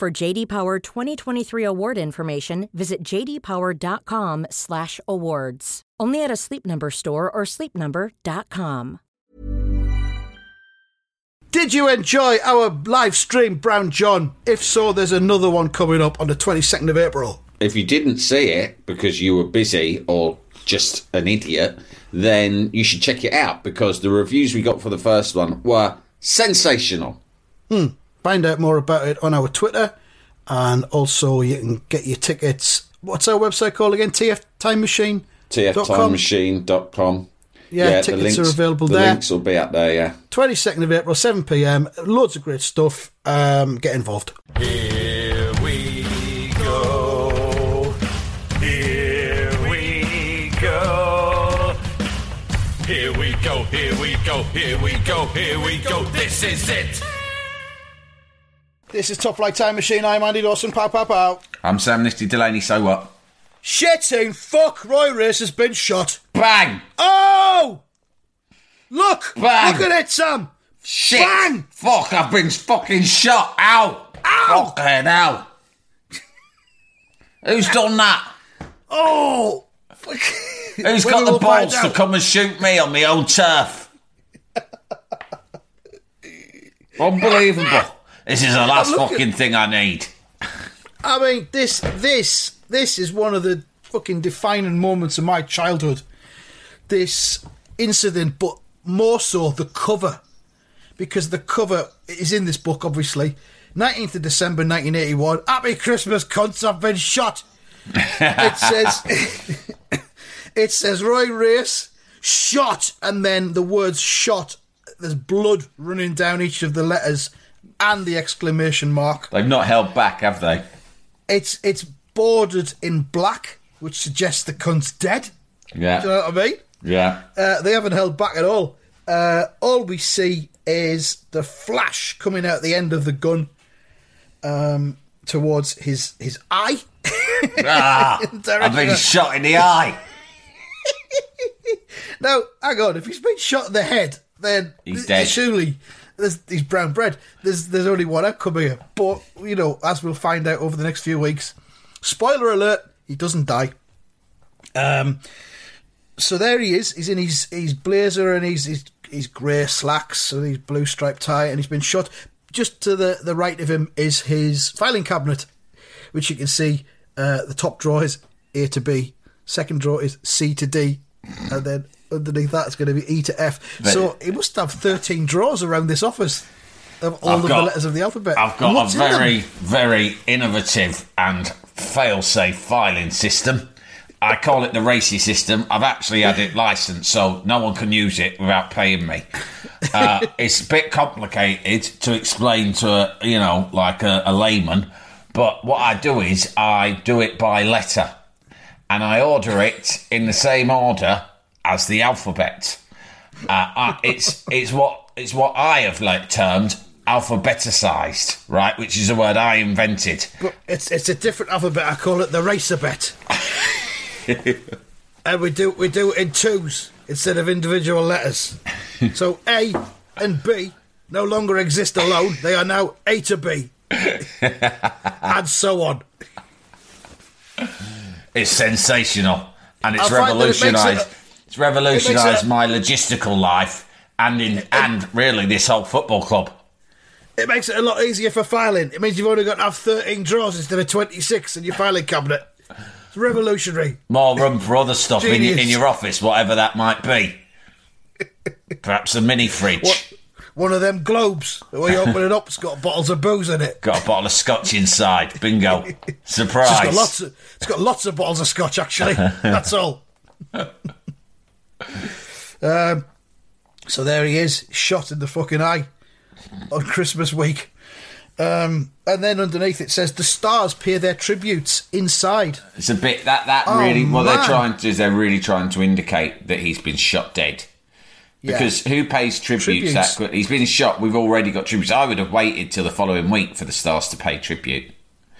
For JD Power 2023 award information, visit jdpower.com/awards. Only at a Sleep Number store or sleepnumber.com. Did you enjoy our live stream, Brown John? If so, there's another one coming up on the 22nd of April. If you didn't see it because you were busy or just an idiot, then you should check it out because the reviews we got for the first one were sensational. Hmm. Find out more about it on our Twitter, and also you can get your tickets. What's our website called again? TF Time Machine. TFTimeMachine.com. Yeah, tickets are available the there. links will be up there, yeah. 22nd of April, 7 pm. Loads of great stuff. Um, get involved. Here we go. Here we go. Here we go, here we go, here we go, here we go. This is it. This is Top Flight Time Machine. I'm Andy Dawson. Pow, pow, pow. I'm Sam Nisty Delaney, so what? Shitting fuck, Roy Race has been shot. Bang! Oh! Look! Bang! Look at it, Sam! Shit! Bang! Fuck, I've been fucking shot! Ow! Ow! Fucking hell! Who's done that? Oh! Who's got the balls to come and shoot me on my own turf? Unbelievable. This is the last fucking thing I need. I mean, this, this, this is one of the fucking defining moments of my childhood. This incident, but more so the cover, because the cover is in this book, obviously. 19th of December 1981. Happy Christmas, cunts! I've been shot. it says, it says Roy Race shot, and then the words shot. There's blood running down each of the letters, and the exclamation mark. They've not held back, have they? It's it's bordered in black, which suggests the cunt's dead. Yeah. Do you know what I mean? Yeah. Uh, they haven't held back at all. Uh, all we see is the flash coming out the end of the gun um, towards his his eye. Ah, I've been shot in the eye. Now, hang on. If he's been shot in the head, then He's dead. Surely, there's, he's brown bread. There's there's only one outcome here. But you know, as we'll find out over the next few weeks, spoiler alert: he doesn't die. Um. So there he is. He's in his his blazer and his his, his grey slacks and his blue striped tie, and he's been shot. Just to the the right of him is his filing cabinet, which you can see. Uh, the top drawer is A to B. Second drawer is C to D, and then underneath that is going to be E to F. so it must have thirteen drawers around this office of all I've of the letters of the alphabet. I've got a very, very innovative and fail-safe filing system. I call it the racy system. I've actually had it licensed, so no one can use it without paying me. Uh, it's a bit complicated to explain to a, you know, like a, a layman. But what I do is I do it by letter, and I order it in the same order as the alphabet. Uh, it's it's what it's what I have like termed alphabeticized, right? Which is a word I invented. But it's it's a different alphabet. I call it the racer bet. and we do we do it in twos instead of individual letters. so A and B no longer exist alone. They are now A to B. and so on. It's sensational, and it's that it revolutionised. It's revolutionised it- my logistical life, and in and really this whole football club. It makes it a lot easier for filing. It means you've only got to have 13 drawers instead of 26 in your filing cabinet. It's revolutionary. More room for other stuff in your, in your office, whatever that might be. Perhaps a mini fridge. What? One of them globes. When you open it up, it's got bottles of booze in it. Got a bottle of scotch inside. Bingo. It's Surprise. got lots of, it's got lots of bottles of scotch, actually. That's all. um, so there he is, shot in the fucking eye on Christmas week. Um, and then underneath it says the stars pay their tributes inside. It's a bit that that Oh, really what they're trying to do is they're really trying to indicate that he's been shot dead. Yeah. Because who pays tributes, Tributes. that quick? He's been shot. We've already got tributes. I would have waited till the following week for the stars to pay tribute.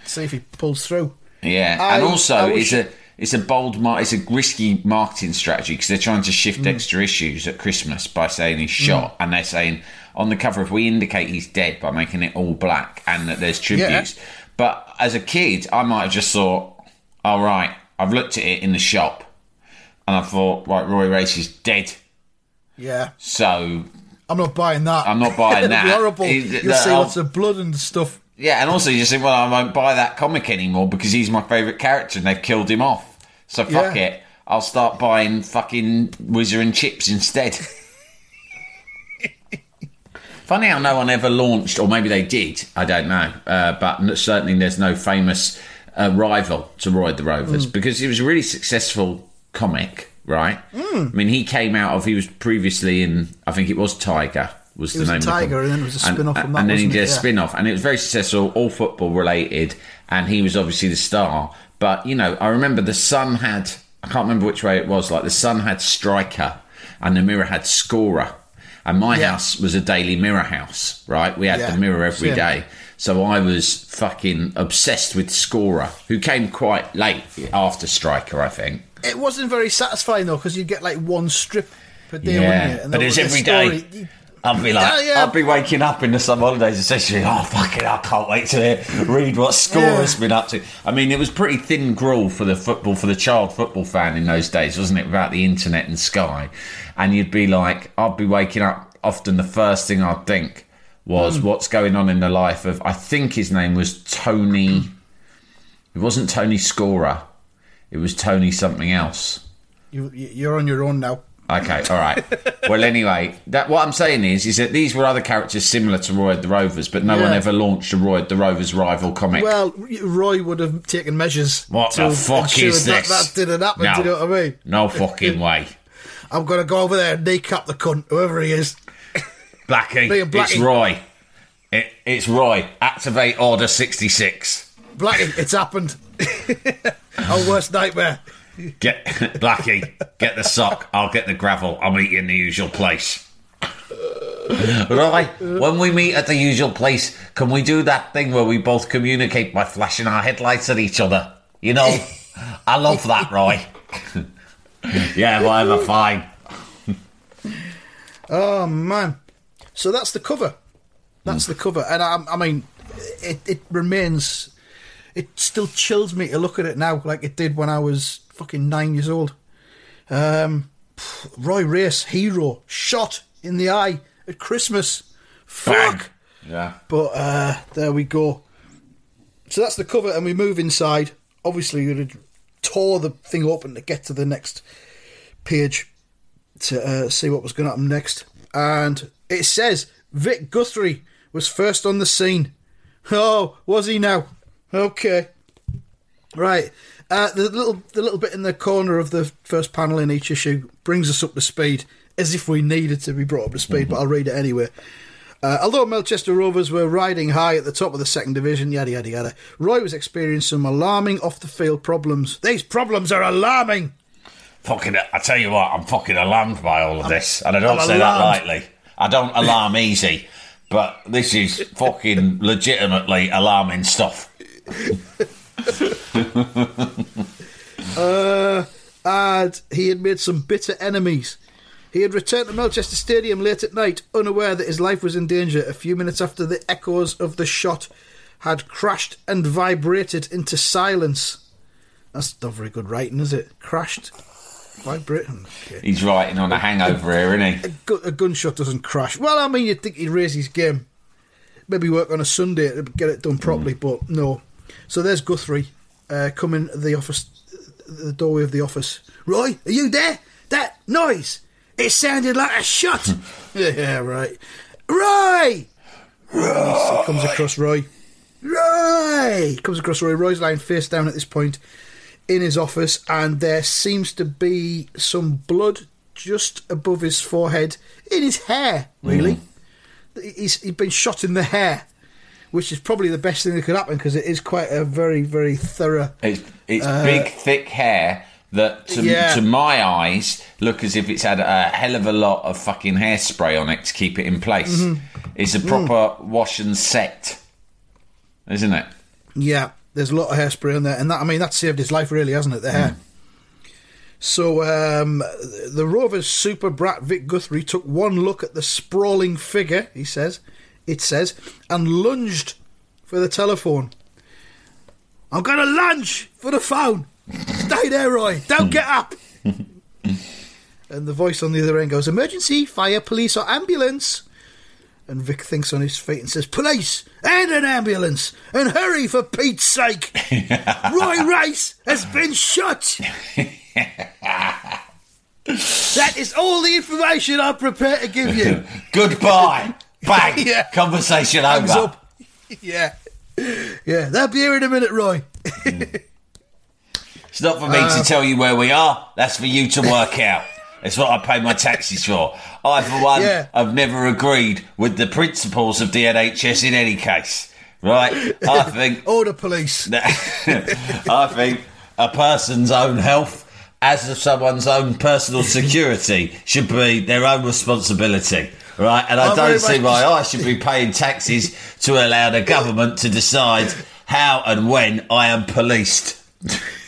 see if he pulls through. Yeah, I- and also I it's wish- a it's a bold, mar- it's a risky marketing strategy because they're trying to Mm. shift extra issues at Christmas by saying he's shot, and they're saying on the cover if we indicate he's dead by making it all black and that there's tributes. But as a kid, I might have just thought, all right, I've looked at it in the shop, and I thought, right, Roy Race is dead, Yeah, so I'm not buying that. I'm not buying that. Horrible. You'll see I'll- lots of blood and stuff. Yeah, and also you just think, well, I won't buy that comic anymore because he's my favourite character and they've killed him off. So fuck Yeah. it. I'll start buying fucking Whizzer and Chips instead. Funny how no one ever launched, or maybe they did, I don't know. Uh, but certainly there's no famous uh, rival to Roy the Rovers Hmm. because he was a really successful comic, right? Hmm. I mean, he came out of, he was previously in, I think it was Tiger. Was the was name of the Tiger, and then it was a spin-off and, and then he did it? a spin off, and it was very successful, all football related, and he was obviously the star. But you know, I remember the Sun had I can't remember which way it was. Like the Sun had striker, and the Mirror had scorer, and my Yeah. house was a Daily Mirror house. Right, we had Yeah, the Mirror every same. day. So I was fucking obsessed with Scorer, who came quite late after Striker, I think. It wasn't very satisfying though, because you'd get like one strip per day, Yeah, but it's the every day. I'd be like, Yeah, yeah. I'd be waking up in the summer holidays essentially. "Oh fucking, I can't wait to read what Scorer's Yeah. been up to." I mean, it was pretty thin gruel for the football for the child football fan in those days, wasn't it? Without the internet and Sky, and you'd be like, I'd be waking up. Often the first thing I'd think was, Hmm. "What's going on in the life of?" I think his name was Tony. It wasn't Tony Scorer. It was Tony something else. You, you're on your own now. Okay, all right. well, anyway, that what I'm saying is, is that these were other characters similar to Roy the Rovers, but no one ever launched a Roy the Rovers rival comic. Well, Roy would have taken measures. What the fuck is that this? That didn't happen. No. Do you know what I mean? no fucking way, I'm to go over there and kneecap the cunt, whoever he is. Blackie. And It's Roy. It, it's Roy. Activate Order sixty six. Blackie, it's happened. Our worst nightmare. Get Blackie. Get the sock. I'll get the gravel. I'll meet you in the usual place. Right, when we meet at the usual place, can we do that thing where we both communicate by flashing our headlights at each other? You know, I love that, Roy. yeah, whatever, fine. Oh man! So that's the cover. That's hmm. the cover, and I, I mean, it, it remains. It still chills me to look at it now, like it did when I was fucking nine years old. Um, Roy Race, hero, shot in the eye at Christmas. Fuck. Yeah. But uh, there we go. So that's the cover, and we move inside. Obviously, we tore the thing open to get to the next page to uh, see what was going to happen next. And it says Vic Guthrie was first on the scene. Oh, was he now? Okay, right. Uh, the little the little bit in the corner of the first panel in each issue brings us up to speed, as if we needed to be brought up to speed. But I'll read it anyway. Uh, although Melchester Rovers were riding high at the top of the second division, yada yada yada, Roy was experiencing some alarming off the field problems. These problems are alarming. Fucking, I tell you what, I'm fucking alarmed by all of this, and I don't I'm say that lightly. I don't alarm easy, but this is fucking legitimately alarming stuff. Uh, and he had made some bitter enemies. He had returned to Melchester Stadium late at night, unaware that his life was in danger, a few minutes after the echoes of the shot had crashed and vibrated into silence. That's not very good writing, is it? Crashed, vibrating. Okay. He's writing on a hangover here, isn't he? Gu- A gunshot doesn't crash. Well, I mean, you'd think he'd raise his game. Maybe work on a Sunday to get it done properly, but no. So there's Guthrie uh, coming the office, the doorway of the office. Roy, are you there? That noise! It sounded like a shot. yeah, right. Roy! Roy! He comes across Roy. Roy! Comes across Roy. Roy's lying face down at this point in his office, and there seems to be some blood just above his forehead in his hair, really. He's, he's been shot in the hair, which is probably the best thing that could happen because it is quite a very, very thorough. It's it's big, thick hair that, to, Uh, Yeah. to my eyes, look as if it's had a hell of a lot of fucking hairspray on it to keep it in place. Mm-hmm. It's a Mm. proper wash and set, isn't it? Yeah, there's a lot of hairspray on there, and that I mean that saved his life, really, hasn't it? The hair. So um, the Rovers super brat Vic Guthrie took one look at the sprawling figure. He says, it says, and lunged for the telephone. I'm gonna lunge for the phone. Stay there, Roy. Don't get up. and the voice on the other end goes, "Emergency, fire, police, or ambulance." And Vic thinks on his feet and says, Police and an ambulance and hurry for Pete's sake. Roy Race has been shot. that is all the information I'm prepared to give you. Goodbye. Bang. Yeah. Conversation over. up. Yeah. Yeah, they'll be here in a minute, Roy. It's not for me Uh, to tell you where we are. That's for you to work out. It's what I pay my taxes for. I, for one, Yeah. have never agreed with the principles of the NHS in any case. Right? I think Order police. I think a person's own health, as of someone's own personal security, should be their own responsibility. Right? And I I very don't see why I should be paying taxes to allow the government to decide how and when I am policed.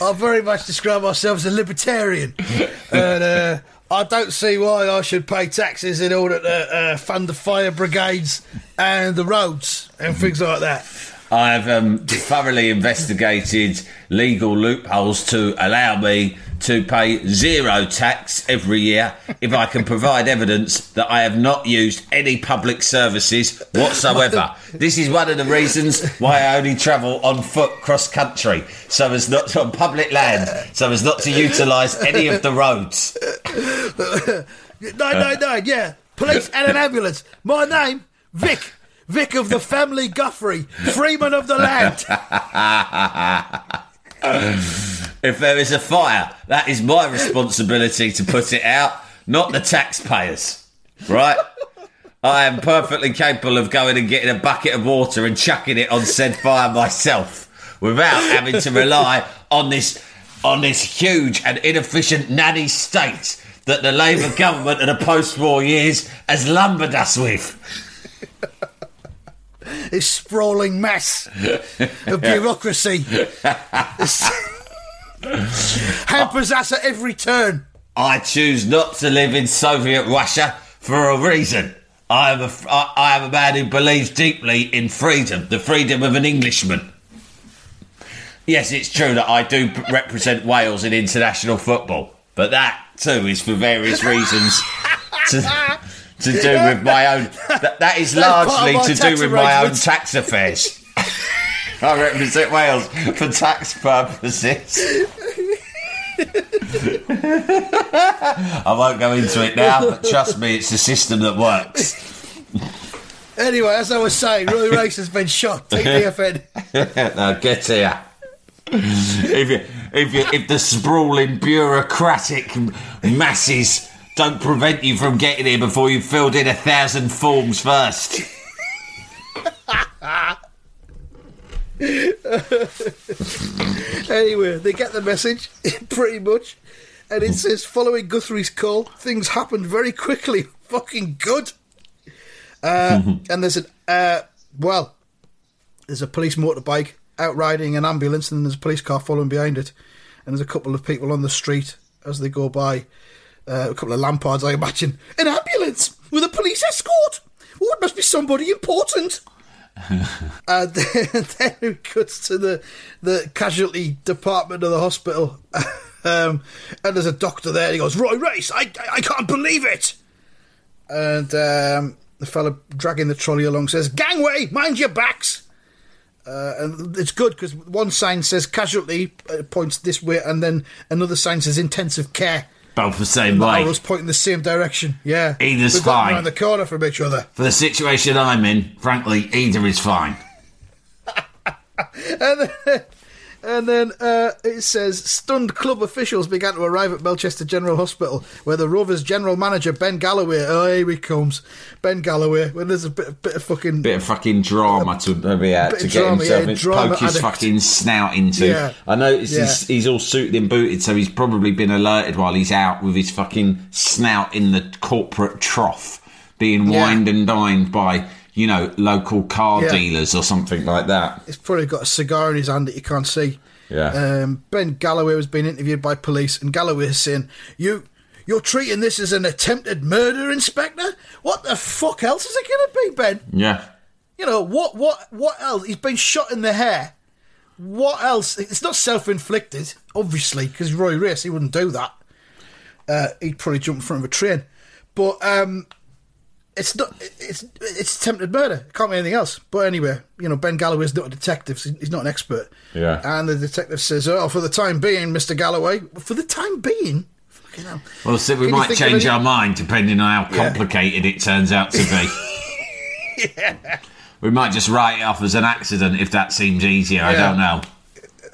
I very much describe myself as a libertarian. and uh, I don't see why I should pay taxes in order to uh, fund the fire brigades and the roads and things like that. I've um, thoroughly investigated legal loopholes to allow me to pay zero tax every year if I can provide evidence that I have not used any public services whatsoever. this is one of the reasons why I only travel on foot cross country, so as not to, on public land, so as not to utilise any of the roads. No, no, no, yeah. Police and an ambulance. My name, Vic. Vic of the family Guthrie, Freeman of the land. If there is a fire, that is my responsibility to put it out, not the taxpayers. Right? I am perfectly capable of going and getting a bucket of water and chucking it on said fire myself without having to rely on this on this huge and inefficient nanny state that the Labour government of the post-war years has lumbered us with. This sprawling mess of bureaucracy. Hampers us at every turn. I choose not to live in Soviet Russia for a reason. I am a, I I am a man who believes deeply in freedom, the freedom of an Englishman. Yes, it's true that I do represent Wales in international football, but that too is for various reasons to, to do with my own. That, that is That's part of largely to do with my own tax affairs. I represent Wales for tax purposes. I won't go into it now, but trust me, it's a system that works. Anyway, as I was saying, Roy Race has been shot. Take the offend. now get here. If you, if you, if the sprawling bureaucratic masses don't prevent you from getting here before you've filled in a thousand forms first. Anyway, they get the message, pretty much. And it says, following Guthrie's call, things happened very quickly. Fucking good. Uh, and there's an, uh, well, there's a police motorbike outriding an ambulance, and there's a police car following behind it. And there's a couple of people on the street as they go by. Uh, a couple of lampards, I imagine. An ambulance with a police escort. Oh, it must be somebody important. And then, then it cuts to the, the casualty department of the hospital. um, and there's a doctor there, and he goes, Roy Race, I, I can't believe it. And um, the fella dragging the trolley along says, Gangway, mind your backs. Uh, and it's good because one sign says casualty, uh, points this way, and then another sign says intensive care. Both the same way. Arrows pointing the same direction. Yeah. Either's We've fine. around the corner from each other. For the situation I'm in, frankly, either is fine. And then, And then uh, it says stunned club officials began to arrive at Melchester General Hospital, where the Rovers general manager Ben Galloway. Oh, here he comes, Ben Galloway. When there's a bit, bit of fucking Bit of fucking drama to be out to get drama, himself yeah, drama poke his addict. fucking snout into. Yeah. I noticed he's, Yeah. he's all suited and booted, so he's probably been alerted while he's out with his fucking snout in the corporate trough, being wined and dined by you know local car Yeah. dealers or something like that. He's probably got a cigar in his hand that you can't see. Yeah. Um, ben Galloway was being interviewed by police, and Galloway is saying, "You, you're treating this as an attempted murder, Inspector? What the fuck else is it going to be, Ben? Yeah. You know what? What? What else? He's been shot in the hair. What else? It's not self-inflicted, obviously, because Roy Race he wouldn't do that. Uh, he'd probably jump in front of a train, but um, it's not. It's it's attempted murder. It can't be anything else. But anyway, you know, Ben Galloway's not a detective. so He's not an expert. Yeah. And the detective says, "Oh, for the time being, Mister Galloway. For the time being, fucking hell. Well, so we Can might change our mind depending on how Yeah. complicated it turns out to be. We might just write it off as an accident if that seems easier. I don't know.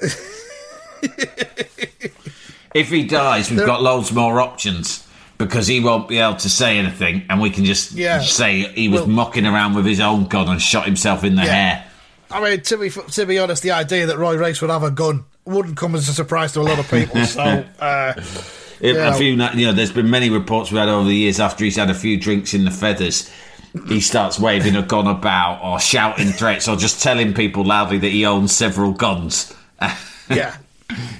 if he dies, we've got loads more options because he won't be able to say anything, and we can just Yeah. say he was Well- mocking around with his own gun and shot himself in the Yeah. hair. I mean, to be to be honest, the idea that Roy Race would have a gun wouldn't come as a surprise to a lot of people. So, uh, If Yeah. A few, you know, there's been many reports we had over the years after he's had a few drinks in the feathers. He starts waving a gun about or shouting threats or just telling people loudly that he owns several guns. yeah.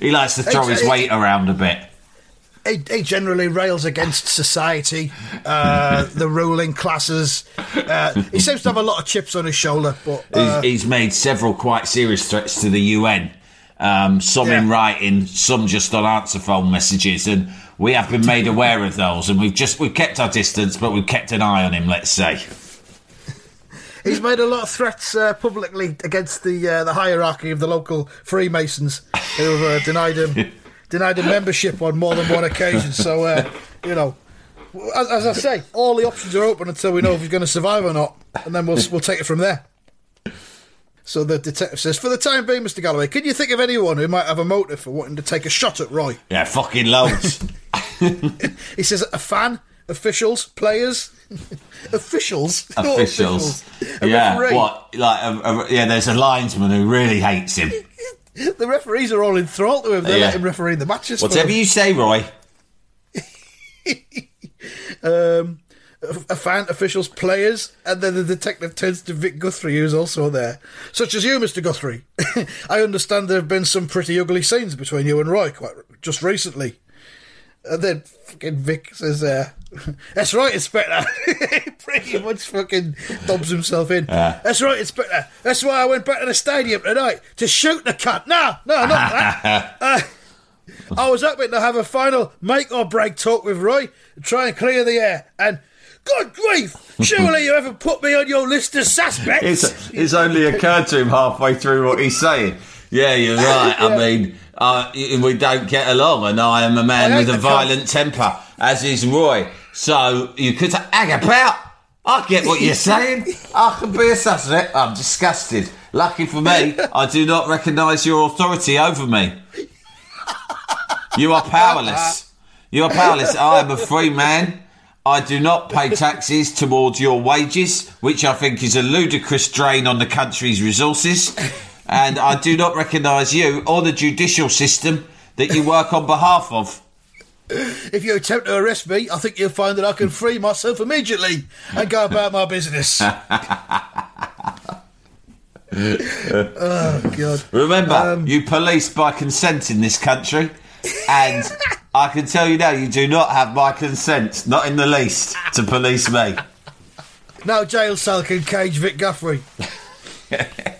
he likes to throw his It's- weight around a bit. He, he generally rails against society, uh, the ruling classes. Uh, he seems to have a lot of chips on his shoulder, but uh, he's, he's made several quite serious threats to the UN. Um, some in writing, some just on answer phone messages, and we have been made aware of those. And we've just we've kept our distance, but we've kept an eye on him. Let's say. he's made a lot of threats uh, publicly against the uh, the hierarchy of the local Freemasons who have uh, denied him denied him membership on more than one occasion. So, uh, you know, as, as I say, all the options are open until we know if he's going to survive or not, and then we'll we'll take it from there. So the detective says, "For the time being, Mr. Galloway, can you think of anyone who might have a motive for wanting to take a shot at Roy?" Yeah, fucking loads. He says, "A fan, officials, players, officials, Not officials. Yeah, referee. what? Like, a, a- yeah, there's a linesman who really hates him. The referees are all enthralled to him. They Yeah. let him referee the matches. Whatever you say, Roy. um, a fan, officials, players, and then the detective turns to Vic Guthrie, who's also there. Such as you, Mr. Guthrie. I understand there have been some pretty ugly scenes between you and Roy quite just recently. And then fucking Vic says, uh, That's right, Inspector. he pretty much fucking dobs himself in. That's right, Inspector. That's why I went back to the stadium tonight to shoot the cut. No, no, not that. Uh, I was hoping to have a final make or break talk with Roy and try and clear the air. And good grief, surely you haven't put me on your list of suspects. It's, it's only occurred to him halfway through what he's saying. Yeah, you're right. I mean, uh, we don't get along, and I am a man with a violent temper, as is Roy. So you could say, hang about. I get what you're saying. I can be a suspect. I'm disgusted. Lucky for me, I do not recognise your authority over me. You are powerless. You are powerless. I am a free man. I do not pay taxes towards your wages, which I think is a ludicrous drain on the country's resources. And I do not recognise you or the judicial system that you work on behalf of. if you attempt to arrest me, I think you'll find that I can free myself immediately and go about my business. oh, God. Remember, Um, you police by consent in this country, and I can tell you now, you do not have my consent, not in the least, to police me. Now jail cell can cage Vic Guthrie.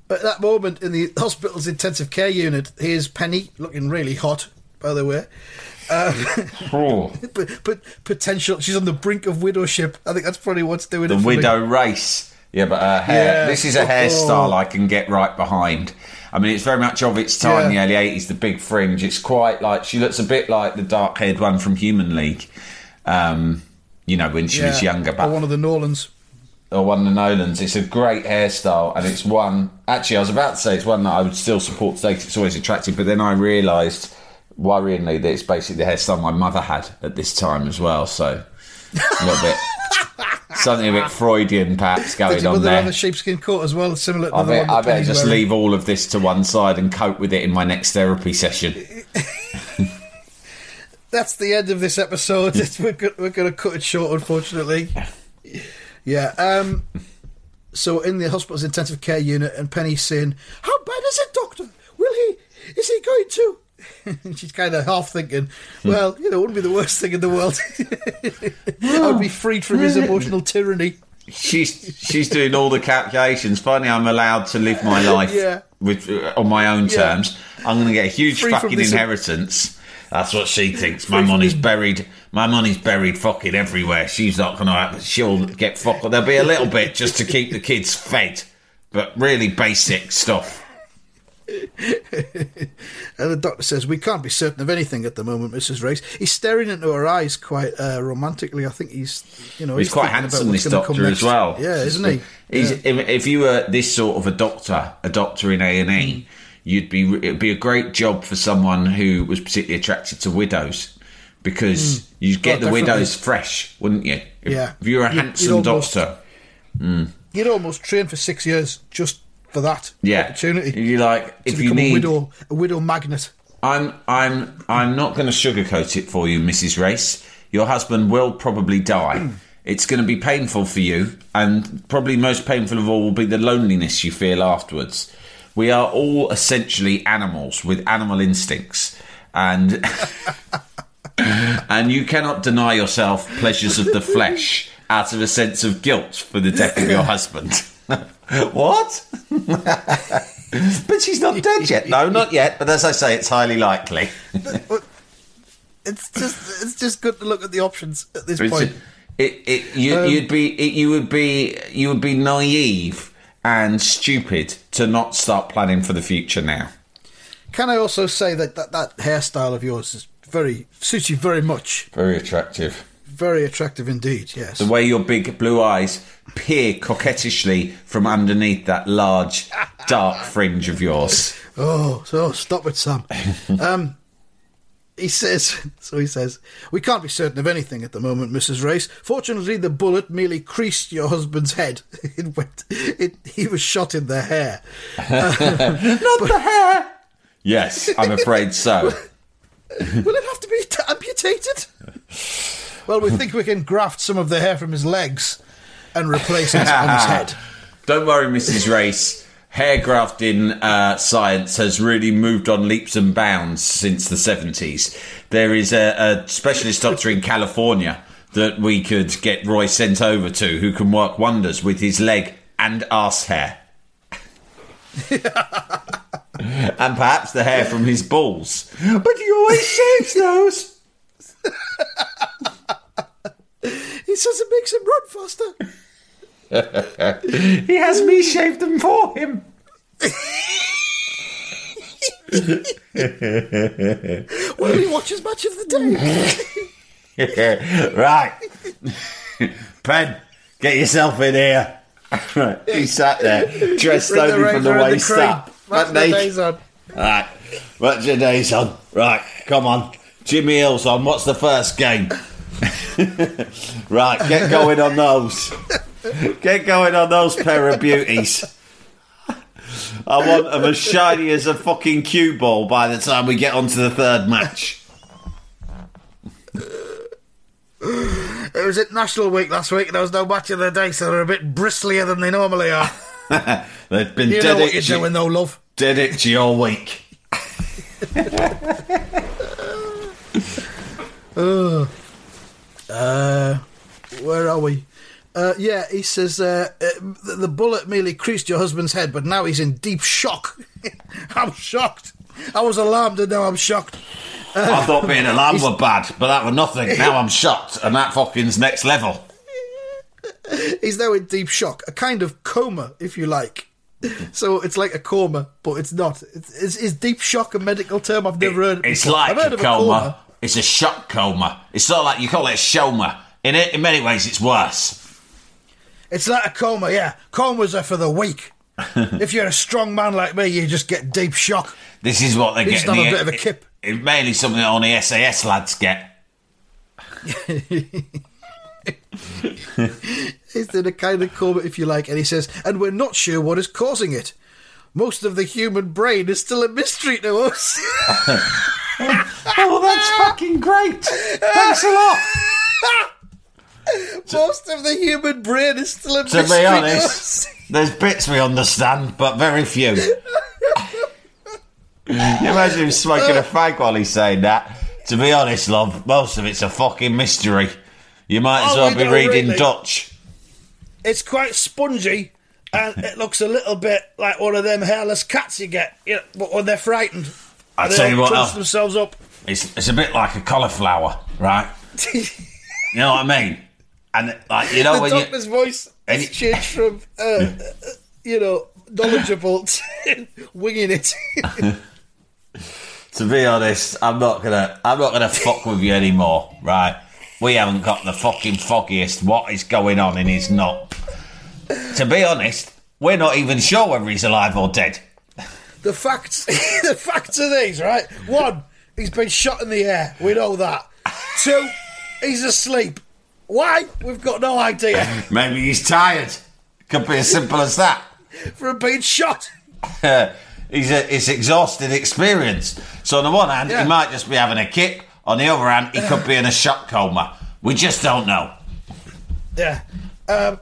at that moment in the hospital's intensive care unit, here's Penny looking really hot, by the way. Oh, But, but potential, she's on the brink of widowship. I think that's probably what's doing the it. me. widow race. Yeah, but her hair. Yeah. This is a Oh. hairstyle I can get right behind. I mean, it's very much of its time, Yeah. the early 80s, the big fringe. It's quite like, she looks a bit like the dark haired one from Human League. Um, you know, when she was Yeah. younger. Or one of the Nolans. Or one of the Nolans. It's a great hairstyle, and it's one. Actually, I was about to say it's one that I would still support today 'cause it's always attractive. But then I realised, worryingly, that it's basically the hairstyle my mother had at this time as well. So a little bit something a bit Freudian, perhaps Did going on there. have a sheepskin coat as well, similar to I the bet, one I better just wearing? leave all of this to one side and cope with it in my next therapy session. That's the end of this episode. It's- we're go- we're going to cut it short, unfortunately. Yeah. Um. So in the hospital's intensive care unit, and Penny's saying, "How bad is it, Doctor? Will he? Is he going to?" And she's kind of half thinking, "Well, you know, it wouldn't be the worst thing in the world. I'd be freed from his emotional tyranny." She's she's doing all the calculations. Finally, I'm allowed to live my life Yeah. with uh, on my own Yeah. terms. I'm going to get a huge Free fucking this- inheritance. That's what she thinks. My money's buried. My money's buried fucking everywhere. She's not going to. She'll get fucked. There'll be a little bit just to keep the kids fed, but really basic stuff. And the doctor says, "We can't be certain of anything at the moment, Mrs. Race." He's staring into her eyes quite uh, romantically. I think he's, you know, He's, quite handsome, this doctor as well. Yeah, isn't he? He's, Yeah. if, you were this sort of a doctor, a doctor in A and Mm. E, you'd be it'd be a great job for someone who was particularly attracted to widows because hmm. you'd get Oh, the definitely. widows fresh, wouldn't you? If, Yeah. If you were a You'd- you'd handsome almost- doctor, hmm. You'd almost train for six years just for that yeah. opportunity You like to if you need. a widow, a widow magnet. I'm I'm I'm not going to sugarcoat it for you, Mrs. Race. Your husband will probably die. Hmm. It's going to be painful for you, and probably most painful of all will be the loneliness you feel afterwards. We are all essentially animals with animal instincts, and and you cannot deny yourself pleasures of the flesh out of a sense of guilt for the death of your husband. what? but she's not dead yet. No, not yet. But as I say, it's highly likely. It's just, it's just good to look at the options at this It's- point. It, it, you, Um, you'd be, it, you would be, you would be naive and stupid to not start planning for the future now. Can I also say that, that that hairstyle of yours is very suits you very much, Very attractive. very attractive indeed. Yes. The way your big blue eyes peer coquettishly from underneath that large, dark fringe of yours. Oh, so stop it, Sam. um, he says, so he says, we can't be certain of anything at the moment, Mrs. Race. Fortunately, the bullet merely creased your husband's head. It went, it, he was shot in the hair. Not the hair. Yes, I'm afraid so. Will it have to be t- amputated? well, we think we can graft some of the hair from his legs and replace it on his head. Don't worry, Mrs. Race. Hair grafting uh, science has really moved on leaps and bounds since the 70s. There is a, a specialist doctor in California that we could get Roy sent over to who can work wonders with his leg and arse hair. and perhaps the hair from his balls. But he always shaves those. He says it makes him run faster. He has me shave them for him. Will he watch his match of the day? right. Pen, get yourself in here. Right. He sat there, dressed Bring the only from the waist up. Match But of the naked. day's on. Right. What's your days on? Right, come on. Jimmy Hill's on. What's the first game? right, get going on those. Get going on those pair of beauties. I want them as shiny as a fucking cue ball by the time we get onto the third match. It was at National Week last week, and there was no match of the day, so they're a bit bristlier than they normally are. They've been You dead know what you're doing, though, love. dead itchy all week. Uh, where are we? Uh, yeah, he says uh, uh, the, bullet merely creased your husband's head, but now he's in deep shock. I'm shocked. I was alarmed, and now I'm shocked. I thought being alarmed were bad, but that were nothing. Now I'm shocked, and that fucking's next level. He's now in deep shock, a kind of coma, if you like. So it's like a coma, but it's not. It's, is, is deep shock a medical term? I've never heard. it It's before. like I've heard a of coma. It's a shock coma. It's not like you call it a shoma. In it, in many ways, it's worse. It's like a coma, yeah. Comas are for the weak. if you're a strong man like me, you just get deep shock. This is what they You get. just in have the- a bit of a kip. It's mainly something that only SAS lads get. He's in a kind of coma, if you like, and he says, and we're not sure what is causing it. Most of the human brain is still a mystery to us. Oh, that's fucking great! Thanks a lot. Most of the human brain is still a mystery to be honest, there's bits we understand, but very few. you imagine him smoking a fag while he's saying that. To be honest, love, most of it's a fucking mystery. You might as Oh, well we be reading really. Dutch. It's quite spongy, and it looks a little bit like one of them hairless cats you get, you know, but when they're frightened. They tell you what else. themselves up. It's, it's a bit like a cauliflower, right? You know what I mean? And like you know the when you doctor's voice has changed from, uh, uh, you know, knowledgeable to winging it. to be honest, I'm not gonna I'm not gonna fuck with you anymore, right? We haven't got the fucking foggiest what is going on and he's not. To be honest, we're not even sure whether he's alive or dead. the facts, the facts are these, right? One, he's been shot in the air. We know that. Two, he's asleep. Why? We've got no idea. Maybe he's tired. Could be as simple as that. For a being shot. he's a, it's exhausting experience. So on the one hand, Yeah. he might just be having a kick. On the other hand, he could be in a shock coma. We just don't know. Yeah. Um,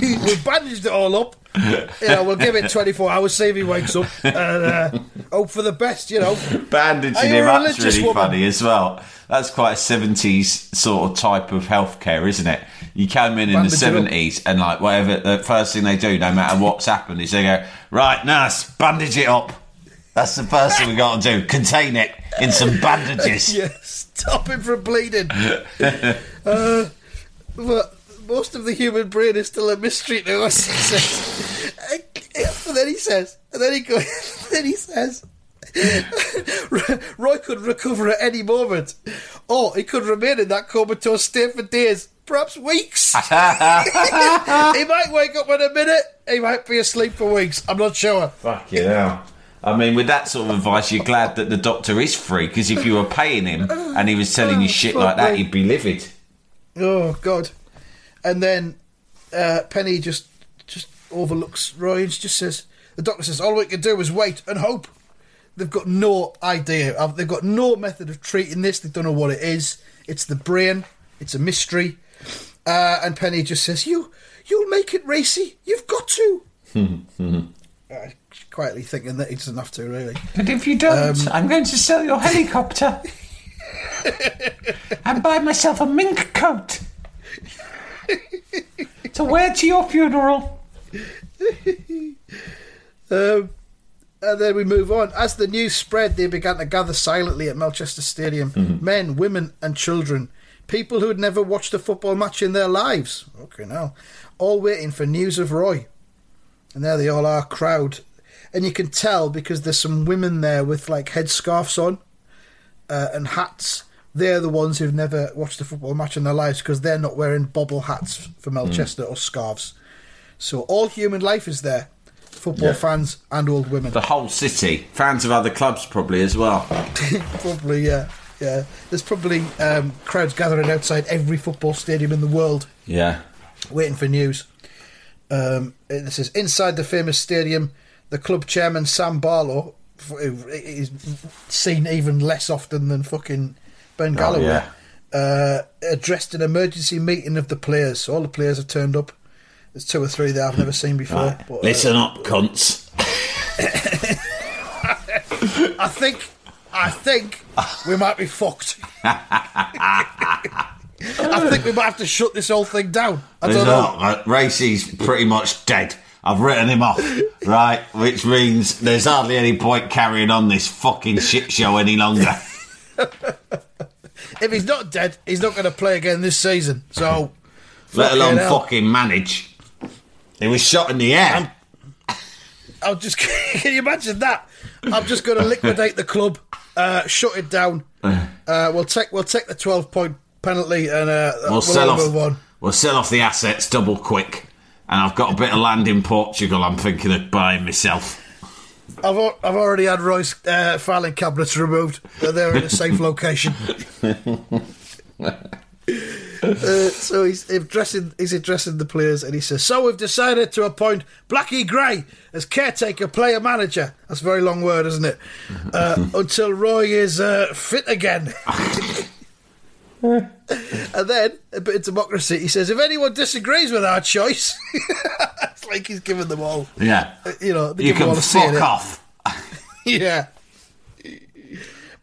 we've bandaged it all up. You know, we'll give it 24 hours, see if he wakes up, and uh, hope for the best, you know. Bandaging him, religious really woman? funny as well. That's quite a 70s sort of type of healthcare, isn't it? You came in in the Bandage it 70s and, like, whatever, the first thing they do, no matter what's happened, is they go, right, nurse, bandage it up. That's the first thing we got to do. Contain it in some bandages. Yeah, stop him from bleeding. uh, but most of the human brain is still a mystery to us. He says. And then he says, and then he goes, then he says, Roy could recover at any moment, or he could remain in that comatose state for days, perhaps weeks. he might wake up in a minute. He might be asleep for weeks. I'm not sure. Fuck you know. I mean, with that sort of advice, you're glad that the doctor is free because if you were paying him and he was telling you oh, shit like that, he'd be livid. Oh God! And then uh, Penny just just overlooks Roy and she just says, "The doctor says all we can do is wait and hope." They've got no idea. They've got no method of treating this. They don't know what it is. It's the brain. It's a mystery. Uh, and Penny just says, "You, you'll make it, Racy. You've got to." uh, quietly thinking that he doesn't have to really. But if you don't, I'm going to sell your helicopter and buy myself a mink coat to wear to your funeral. Um, and then we move on. As the news spread, they began to gather silently at Melchester Stadium. Men, women, and children. People who had never watched a football match in their lives. Okay, now. All waiting for news of Roy. And there they all are, crowd. and you can tell because there's some women there with like headscarves on uh, and hats. They're the ones who've never watched a football match in their lives because they're not wearing bobble hats for Melchester or scarves. So all human life is there. Football Yeah. fans and old women. The whole city, fans of other clubs probably as well. probably, yeah, yeah. There's probably um, crowds gathering outside every football stadium in the world Yeah. waiting for news. Um, this is inside the famous stadium. The club chairman Sam Barlow is seen even less often than fucking Ben Galloway. yeah. uh, addressed an emergency meeting of the players. So all the players have turned up. There's two or three that I've never seen before. But, uh, Listen up, cunts. I think, I think we might be fucked. I think we might have to shut this whole thing down. I don't know. uh, Racy's pretty much dead. I've written him off, right? Which means there's hardly any point carrying on this fucking shit show any longer. If he's not dead, he's not going to play again this season. So, Let alone fucking hell. fucking manage. He was shot in the air. I'll just can you imagine that? I'm just going to liquidate the club, uh, shut it down. Uh, we'll take we'll take the 12 point penalty and uh, we'll, we'll, sell off. move on. We'll sell off the assets double quick. And I've got a bit of land in Portugal. I'm thinking of buying myself. I've I've already had Roy's uh, filing cabinets removed. They're in a safe location. Uh, so he's addressing he's addressing the players and he says, "So we've decided to appoint Blackie Gray as caretaker player manager. That's a very long word, isn't it? Uh, until Roy is uh, fit again." and then a bit of democracy. He says, "If anyone disagrees with our choice, it's like he's given them all. Yeah. You know, You can all a say in fuck off. Yeah.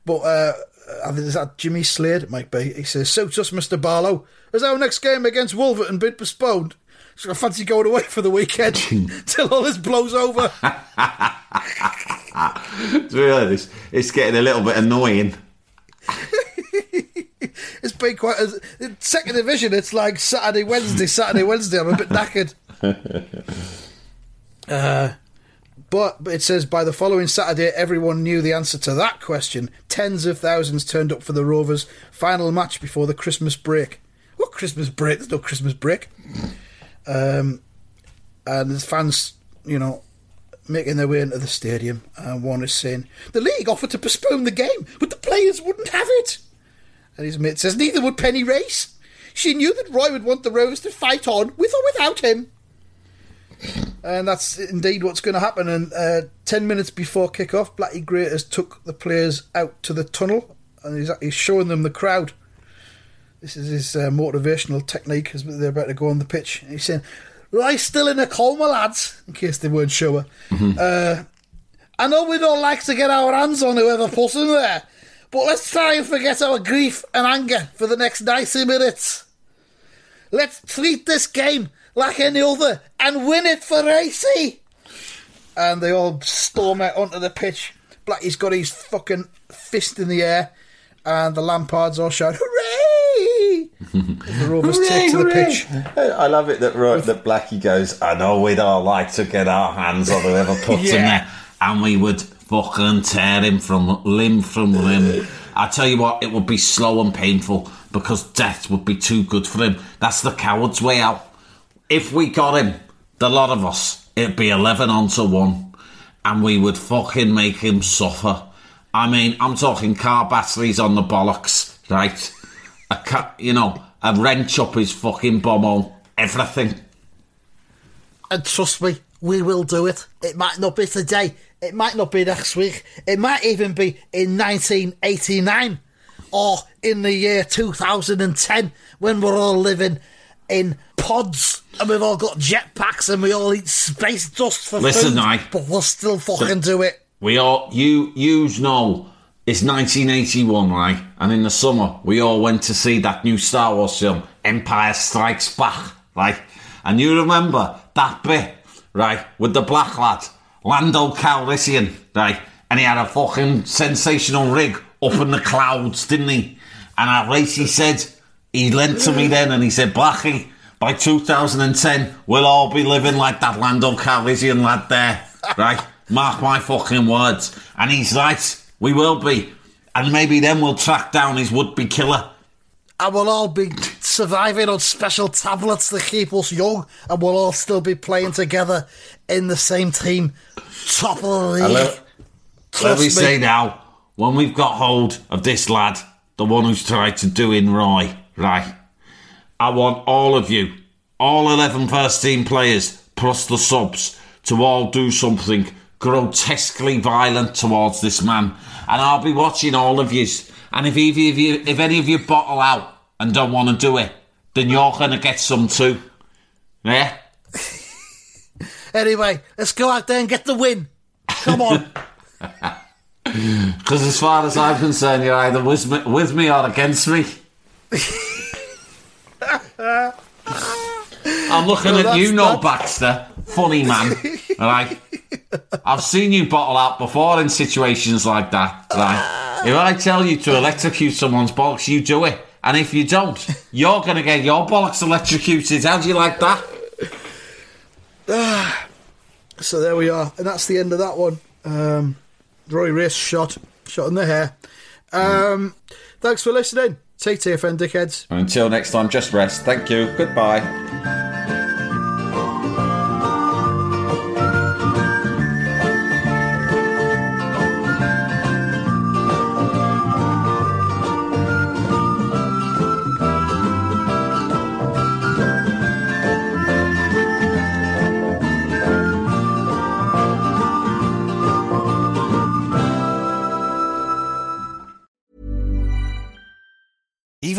But uh, I think is that Jimmy Slade? It might be. He says, Suits us, Mr. Barlow. Is our next game against Wolverton been postponed? So I fancy going away for the weekend till all this blows over. To be honest, it's getting a little bit annoying. It's been quite. A, second division, it's like Saturday, Wednesday, Saturday, Wednesday. I'm a bit knackered. Uh, but, but it says by the following Saturday, everyone knew the answer to that question. Tens of thousands turned up for the Rovers' final match before the Christmas break. What Christmas break? There's no Christmas break. Um, and there's fans, you know, making their way into the stadium. And one is saying, The league offered to postpone the game, but the players wouldn't have it. And his mate says, Neither would Penny Race. She knew that Roy would want the Rovers to fight on, with or without him. And that's indeed what's going to happen. And uh, 10 minutes before kick-off, Blackie Gray has took the players out to the tunnel and he's, he's showing them the crowd. This is his uh, motivational technique as they're about to go on the pitch. And he's saying, Roy's still in a coma, lads, in case they weren't sure. Uh, I know we don't like to get our hands on whoever puts him there, but let's try and forget our grief and anger for the next 90 minutes. Let's treat this game like any other and win it for Racy. And they all storm out onto the pitch. Blackie's got his fucking fist in the air, and the Lampards all shout, Hooray! As the Rovers take to the pitch. I love it that Ro- that Blackie goes. I know we'd all like to get our hands on whoever puts him Yeah. there, and we would fucking tear him from limb from limb. I tell you what, it would be slow and painful because death would be too good for him. That's the coward's way out. If we got him, the lot of us, it'd be eleven on to one, and we would fucking make him suffer. I mean, I'm talking car batteries on the bollocks, right? A ca- you know, a wrench up his fucking bumhole, everything. And trust me, we will do it. It might not be today. It might not be next week. It might even be in 1989 or in the year 2010 when we're all living in pods and we've all got jetpacks and we all eat space dust for Listen, food. I- But we'll still fucking do it. We all, you, yous know, it's 1981, right? And in the summer, we all went to see that new Star Wars film, Empire Strikes Back, right? And you remember that bit, right, with the black lad, Lando Calrissian, right? And he had a fucking sensational rig up in the clouds, didn't he? And race, he said, he lent to me then and he said, Blackie, by 2010, we'll all be living like that Lando Calrissian lad there, right? Mark my fucking words. And he's right. We will be. And maybe then we'll track down his would be killer. And we'll all be surviving on special tablets that keep us young, and we'll all still be playing together in the same team. Top of the league. Let me me. say now, when we've got hold of this lad, the one who's tried to do in Roy, right, I want all of you, all 11 first team players, plus the subs, to all do something grotesquely violent towards this man. And I'll be watching all of yous. And if either of you, if any of you bottle out and don't want to do it, then you're going to get some too. Yeah? Anyway, let's go out there and get the win. Come on. Because as far as I'm concerned, you're either with me, with me or against me. I'm looking at you, that's- no that's- Baxter. Funny man. Right? I've seen you bottle out before in situations like that. Right? If I tell you to electrocute someone's box, you do it. And if you don't, you're going to get your bollocks electrocuted. How do you like that? So there we are, and that's the end of that one. Um, Roy Race shot, shot in the hair. Um, thanks for listening. Take TFN, dickheads. Until next time, just rest. Thank you. Goodbye.